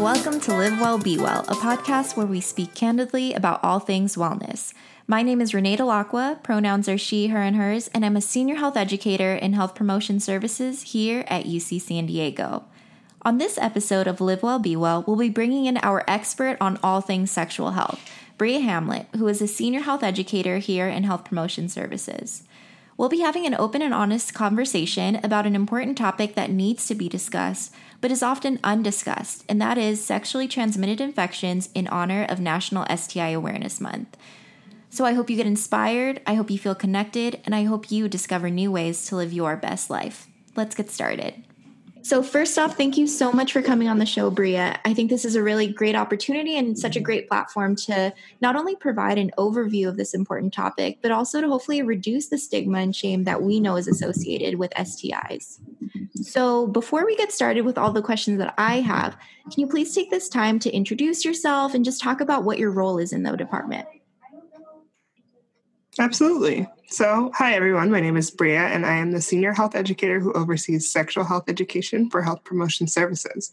Welcome to Live Well, Be Well, a podcast where we speak candidly about all things wellness. My name is Renee Delacqua, pronouns are she, her, and hers, and I'm a senior health educator in health promotion services here at UC San Diego. On this episode of Live Well, Be Well, we'll be bringing in our expert on all things sexual health, Bria Hamlet, who is a senior health educator here in health promotion services. We'll be having an open and honest conversation about an important topic that needs to be discussed, but is often undiscussed, and that is sexually transmitted infections in honor of National STI Awareness Month. So I hope you get inspired, I hope you feel connected, and I hope you discover new ways to live your best life. Let's get started. So, first off, thank you so much for coming on the show, Bria. I think this is a really great opportunity and such a great platform to not only provide an overview of this important topic, but also to hopefully reduce the stigma and shame that we know is associated with STIs. So, before we get started with all the questions that I have, can you please take this time to introduce yourself and just talk about what your role is in the department? Absolutely. So, hi everyone. My name is Bria, and I am the senior health educator who oversees sexual health education for health promotion services.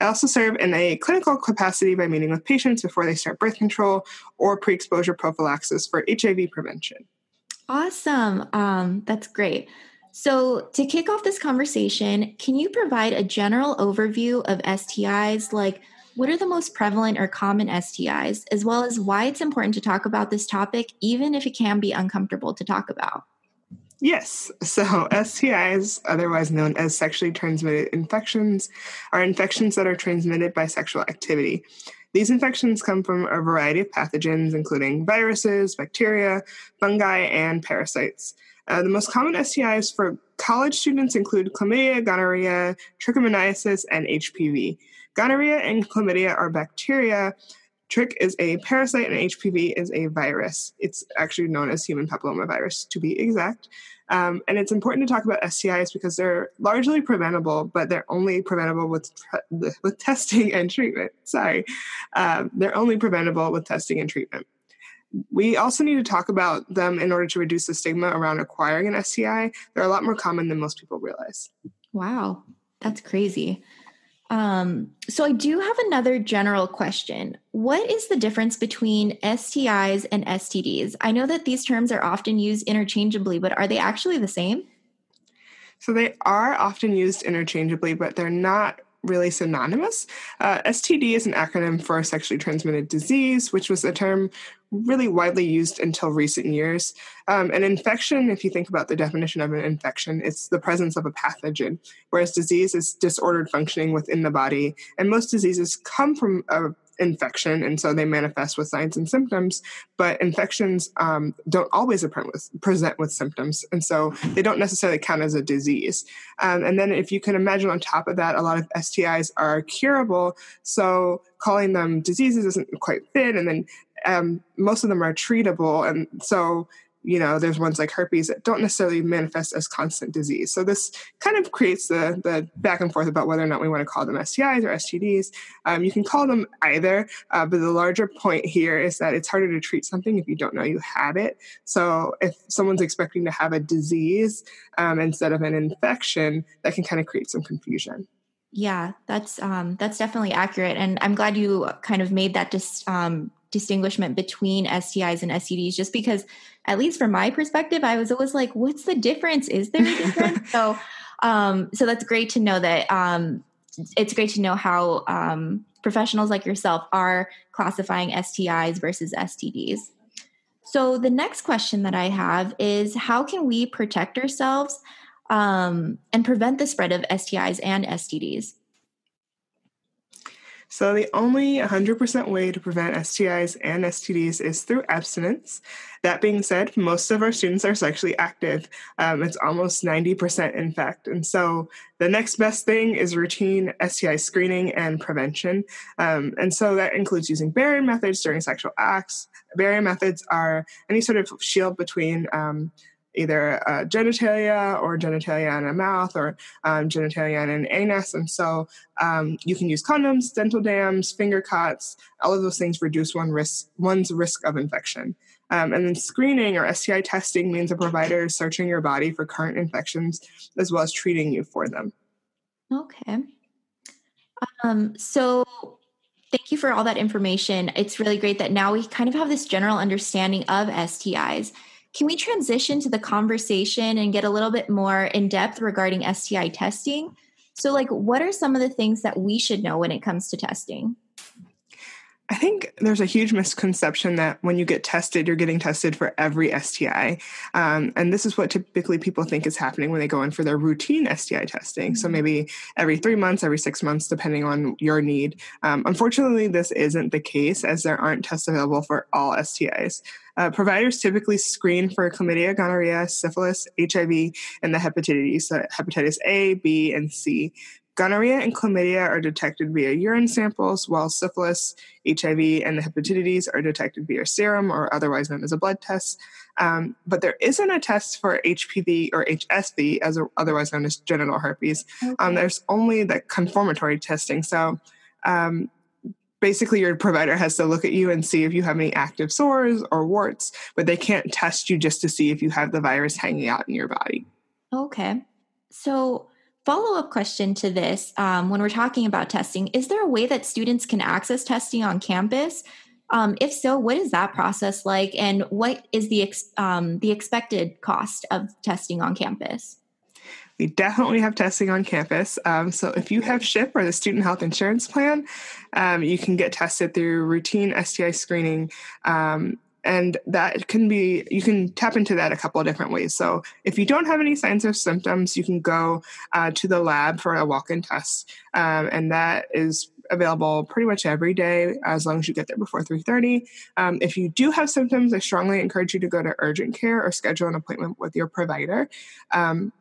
I also serve in a clinical capacity by meeting with patients before they start birth control or pre exposure prophylaxis for HIV prevention. Awesome. Um, that's great. So, to kick off this conversation, can you provide a general overview of STIs like what are the most prevalent or common STIs, as well as why it's important to talk about this topic, even if it can be uncomfortable to talk about? Yes. So, STIs, otherwise known as sexually transmitted infections, are infections that are transmitted by sexual activity. These infections come from a variety of pathogens, including viruses, bacteria, fungi, and parasites. Uh, the most common STIs for college students include chlamydia, gonorrhea, trichomoniasis, and HPV. Gonorrhea and chlamydia are bacteria. Trich is a parasite and HPV is a virus. It's actually known as human papillomavirus, to be exact. Um, and it's important to talk about STIs because they're largely preventable, but they're only preventable with with testing and treatment. Sorry, um, they're only preventable with testing and treatment. We also need to talk about them in order to reduce the stigma around acquiring an STI. They're a lot more common than most people realize. Wow, that's crazy. Um, so I do have another general question. What is the difference between STIs and STDs? I know that these terms are often used interchangeably, but are they actually the same? So they are often used interchangeably, but they're not really synonymous. Uh, STD is an acronym for sexually transmitted disease, which was a term really widely used until recent years. Um, an infection, if you think about the definition of an infection, it's the presence of a pathogen, whereas disease is disordered functioning within the body. And most diseases come from a infection, and so they manifest with signs and symptoms. But infections um, don't always with, present with symptoms, and so they don't necessarily count as a disease. Um, and then, if you can imagine, on top of that, a lot of STIs are curable. So calling them diseases doesn't quite fit. And then um, most of them are treatable, and so you know there's ones like herpes that don't necessarily manifest as constant disease. So this kind of creates the the back and forth about whether or not we want to call them stis or stds um, you can call them either uh, but the larger point here is that it's harder to treat something if you don't know you have it. So if someone's expecting to have a disease um, instead of an infection that can kind of create some confusion. Yeah that's um, that's definitely accurate and i'm glad you kind of made that dis- um, distinguishment between STIs and STDs just because at least from my perspective I was always like what's the difference? Is there a difference? So um so that's great to know that um it's great to know how um professionals like yourself are classifying STIs versus STDs so the next question that I have is how can we protect ourselves um, and prevent the spread of STIs and STDs so, the only 100% way to prevent STIs and STDs is through abstinence. That being said, most of our students are sexually active. Um, it's almost 90%, in fact. And so, the next best thing is routine STI screening and prevention. Um, and so, that includes using barrier methods during sexual acts. Barrier methods are any sort of shield between um, either uh, genitalia or genitalia in a mouth or um, genitalia in an anus. And so um, you can use condoms, dental dams, finger cots. All of those things reduce one risk, one's risk of infection. Um, and then screening or STI testing means a provider is searching your body for current infections as well as treating you for them. Okay. Um, so thank you for all that information. It's really great that now we kind of have this general understanding of STIs. Can we transition to the conversation and get a little bit more in depth regarding STI testing? So, like, what are some of the things that we should know when it comes to testing? I think there's a huge misconception that when you get tested, you're getting tested for every STI. Um, and this is what typically people think is happening when they go in for their routine STI testing. So mm-hmm. maybe every three months, every six months, depending on your need. Um, unfortunately, this isn't the case as there aren't tests available for all STIs. Uh, providers typically screen for chlamydia, gonorrhea, syphilis, HIV, and the hepatitis, so hepatitis A, B, and C. Gonorrhea and chlamydia are detected via urine samples, while syphilis, HIV, and the hepatitis are detected via serum or otherwise known as a blood test. Um, but there isn't a test for HPV or HSV, as a, otherwise known as genital herpes. Um, okay. Um, there's only the confirmatory testing. So um, basically, your provider has to look at you and see if you have any active sores or warts, but they can't test you just to see if you have the virus hanging out in your body. Okay. So, follow up question to this um, when we're talking about testing is there a way that students can access testing on campus um, if so what is that process like and what is the ex- um, the expected cost of testing on campus we definitely have testing on campus. Um, so if you have SHIP or the Student Health Insurance Plan, um, you can get tested through routine STI screening um, and that can be you can tap into that a couple of different ways. So if you don't have any signs or symptoms you can go uh, to the lab for a walk-in test. Um, and that is available pretty much every day as long as you get there before 3.30 um, if you do have symptoms i strongly encourage you to go to urgent care or schedule an appointment with your provider. Um,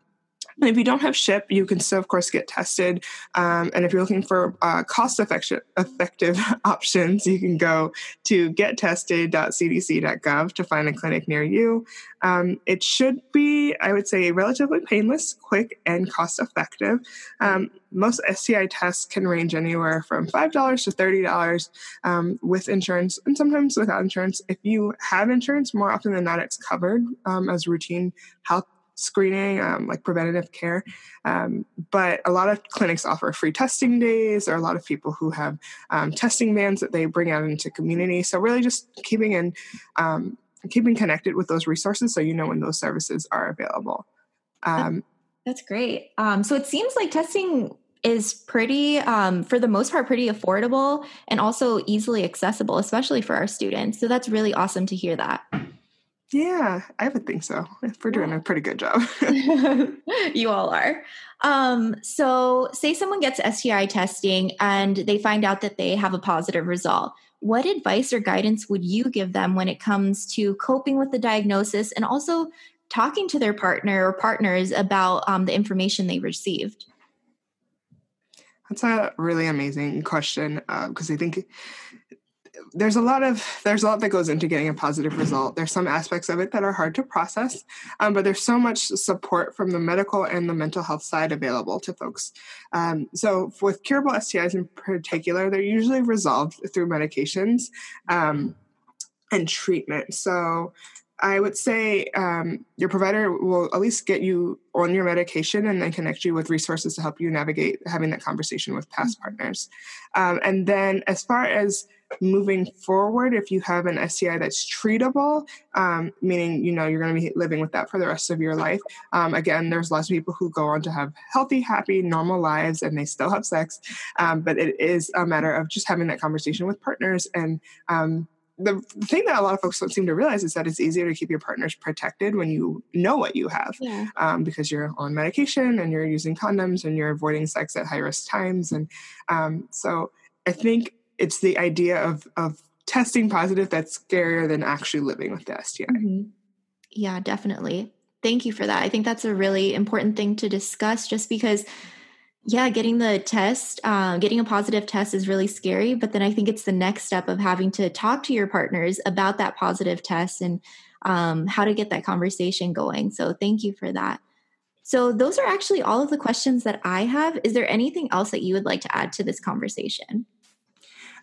and if you don't have SHIP, you can still, of course, get tested. Um, and if you're looking for uh, cost effective, options, you can go to gettested.cdc.gov to find a clinic near you. Um, it should be, I would say, relatively painless, quick, and cost effective. Um, most STI tests can range anywhere from $5 to $30 um, with insurance and sometimes without insurance. If you have insurance, more often than not, it's covered um, as routine health screening, um, like preventative care. Um, but a lot of clinics offer free testing days. There are a lot of people who have um, testing vans that they bring out into community. So really, just keeping in um, keeping connected with those resources so you know when those services are available. Um, That's great. Um, so it seems like testing is pretty um, for the most part pretty affordable and also easily accessible especially for our students so that's really awesome to hear that yeah, I would think so. We're doing a pretty good job. you all are. Um, so, say someone gets STI testing and they find out that they have a positive result. What advice or guidance would you give them when it comes to coping with the diagnosis and also talking to their partner or partners about um, the information they received? That's a really amazing question because uh, I think there's a lot of there's a lot that goes into getting a positive result there's some aspects of it that are hard to process um, but there's so much support from the medical and the mental health side available to folks um, so with curable stis in particular they're usually resolved through medications um, and treatment so I would say um, your provider will at least get you on your medication and then connect you with resources to help you navigate having that conversation with past mm-hmm. partners. Um, and then, as far as moving forward if you have an STI that's treatable, um, meaning you know you're going to be living with that for the rest of your life. Um, again, there's lots of people who go on to have healthy, happy, normal lives, and they still have sex. Um, but it is a matter of just having that conversation with partners and. Um, the thing that a lot of folks don't seem to realize is that it's easier to keep your partners protected when you know what you have yeah. um, because you're on medication and you're using condoms and you're avoiding sex at high risk times and um, so i think it's the idea of of testing positive that's scarier than actually living with the STI. Mm-hmm. Yeah, definitely. Thank you for that. I think that's a really important thing to discuss just because yeah, getting the test, uh, getting a positive test is really scary. But then I think it's the next step of having to talk to your partners about that positive test and um, how to get that conversation going. So thank you for that. So those are actually all of the questions that I have. Is there anything else that you would like to add to this conversation?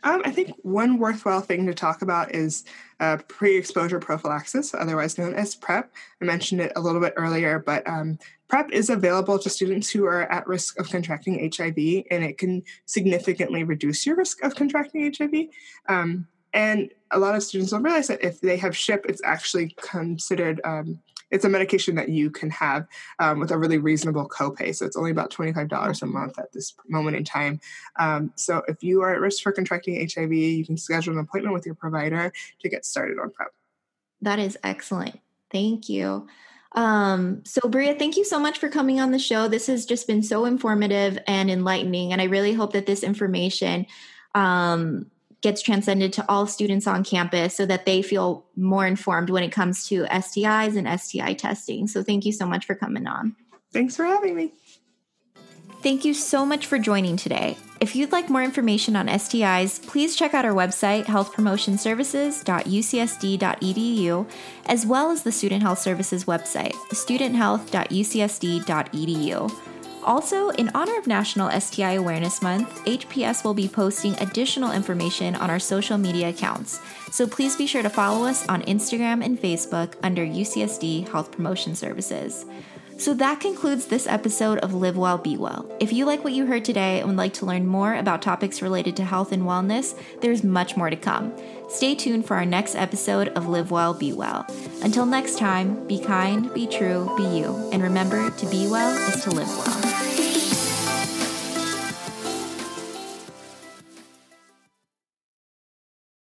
Um, I think one worthwhile thing to talk about is uh, pre exposure prophylaxis, otherwise known as PrEP. I mentioned it a little bit earlier, but um, PrEP is available to students who are at risk of contracting HIV, and it can significantly reduce your risk of contracting HIV. Um, and a lot of students don't realize that if they have SHIP, it's actually considered um, it's a medication that you can have um, with a really reasonable copay. So it's only about $25 a month at this moment in time. Um, so if you are at risk for contracting HIV, you can schedule an appointment with your provider to get started on PrEP. That is excellent. Thank you. Um, so, Bria, thank you so much for coming on the show. This has just been so informative and enlightening. And I really hope that this information um, gets transcended to all students on campus so that they feel more informed when it comes to STIs and STI testing. So thank you so much for coming on. Thanks for having me. Thank you so much for joining today. If you'd like more information on STIs, please check out our website, healthpromotionservices.ucsd.edu, as well as the Student Health Services website, studenthealth.ucsd.edu. Also, in honor of National STI Awareness Month, HPS will be posting additional information on our social media accounts. So please be sure to follow us on Instagram and Facebook under UCSD Health Promotion Services. So that concludes this episode of Live Well, Be Well. If you like what you heard today and would like to learn more about topics related to health and wellness, there's much more to come. Stay tuned for our next episode of Live Well, Be Well. Until next time, be kind, be true, be you, and remember to be well is to live well.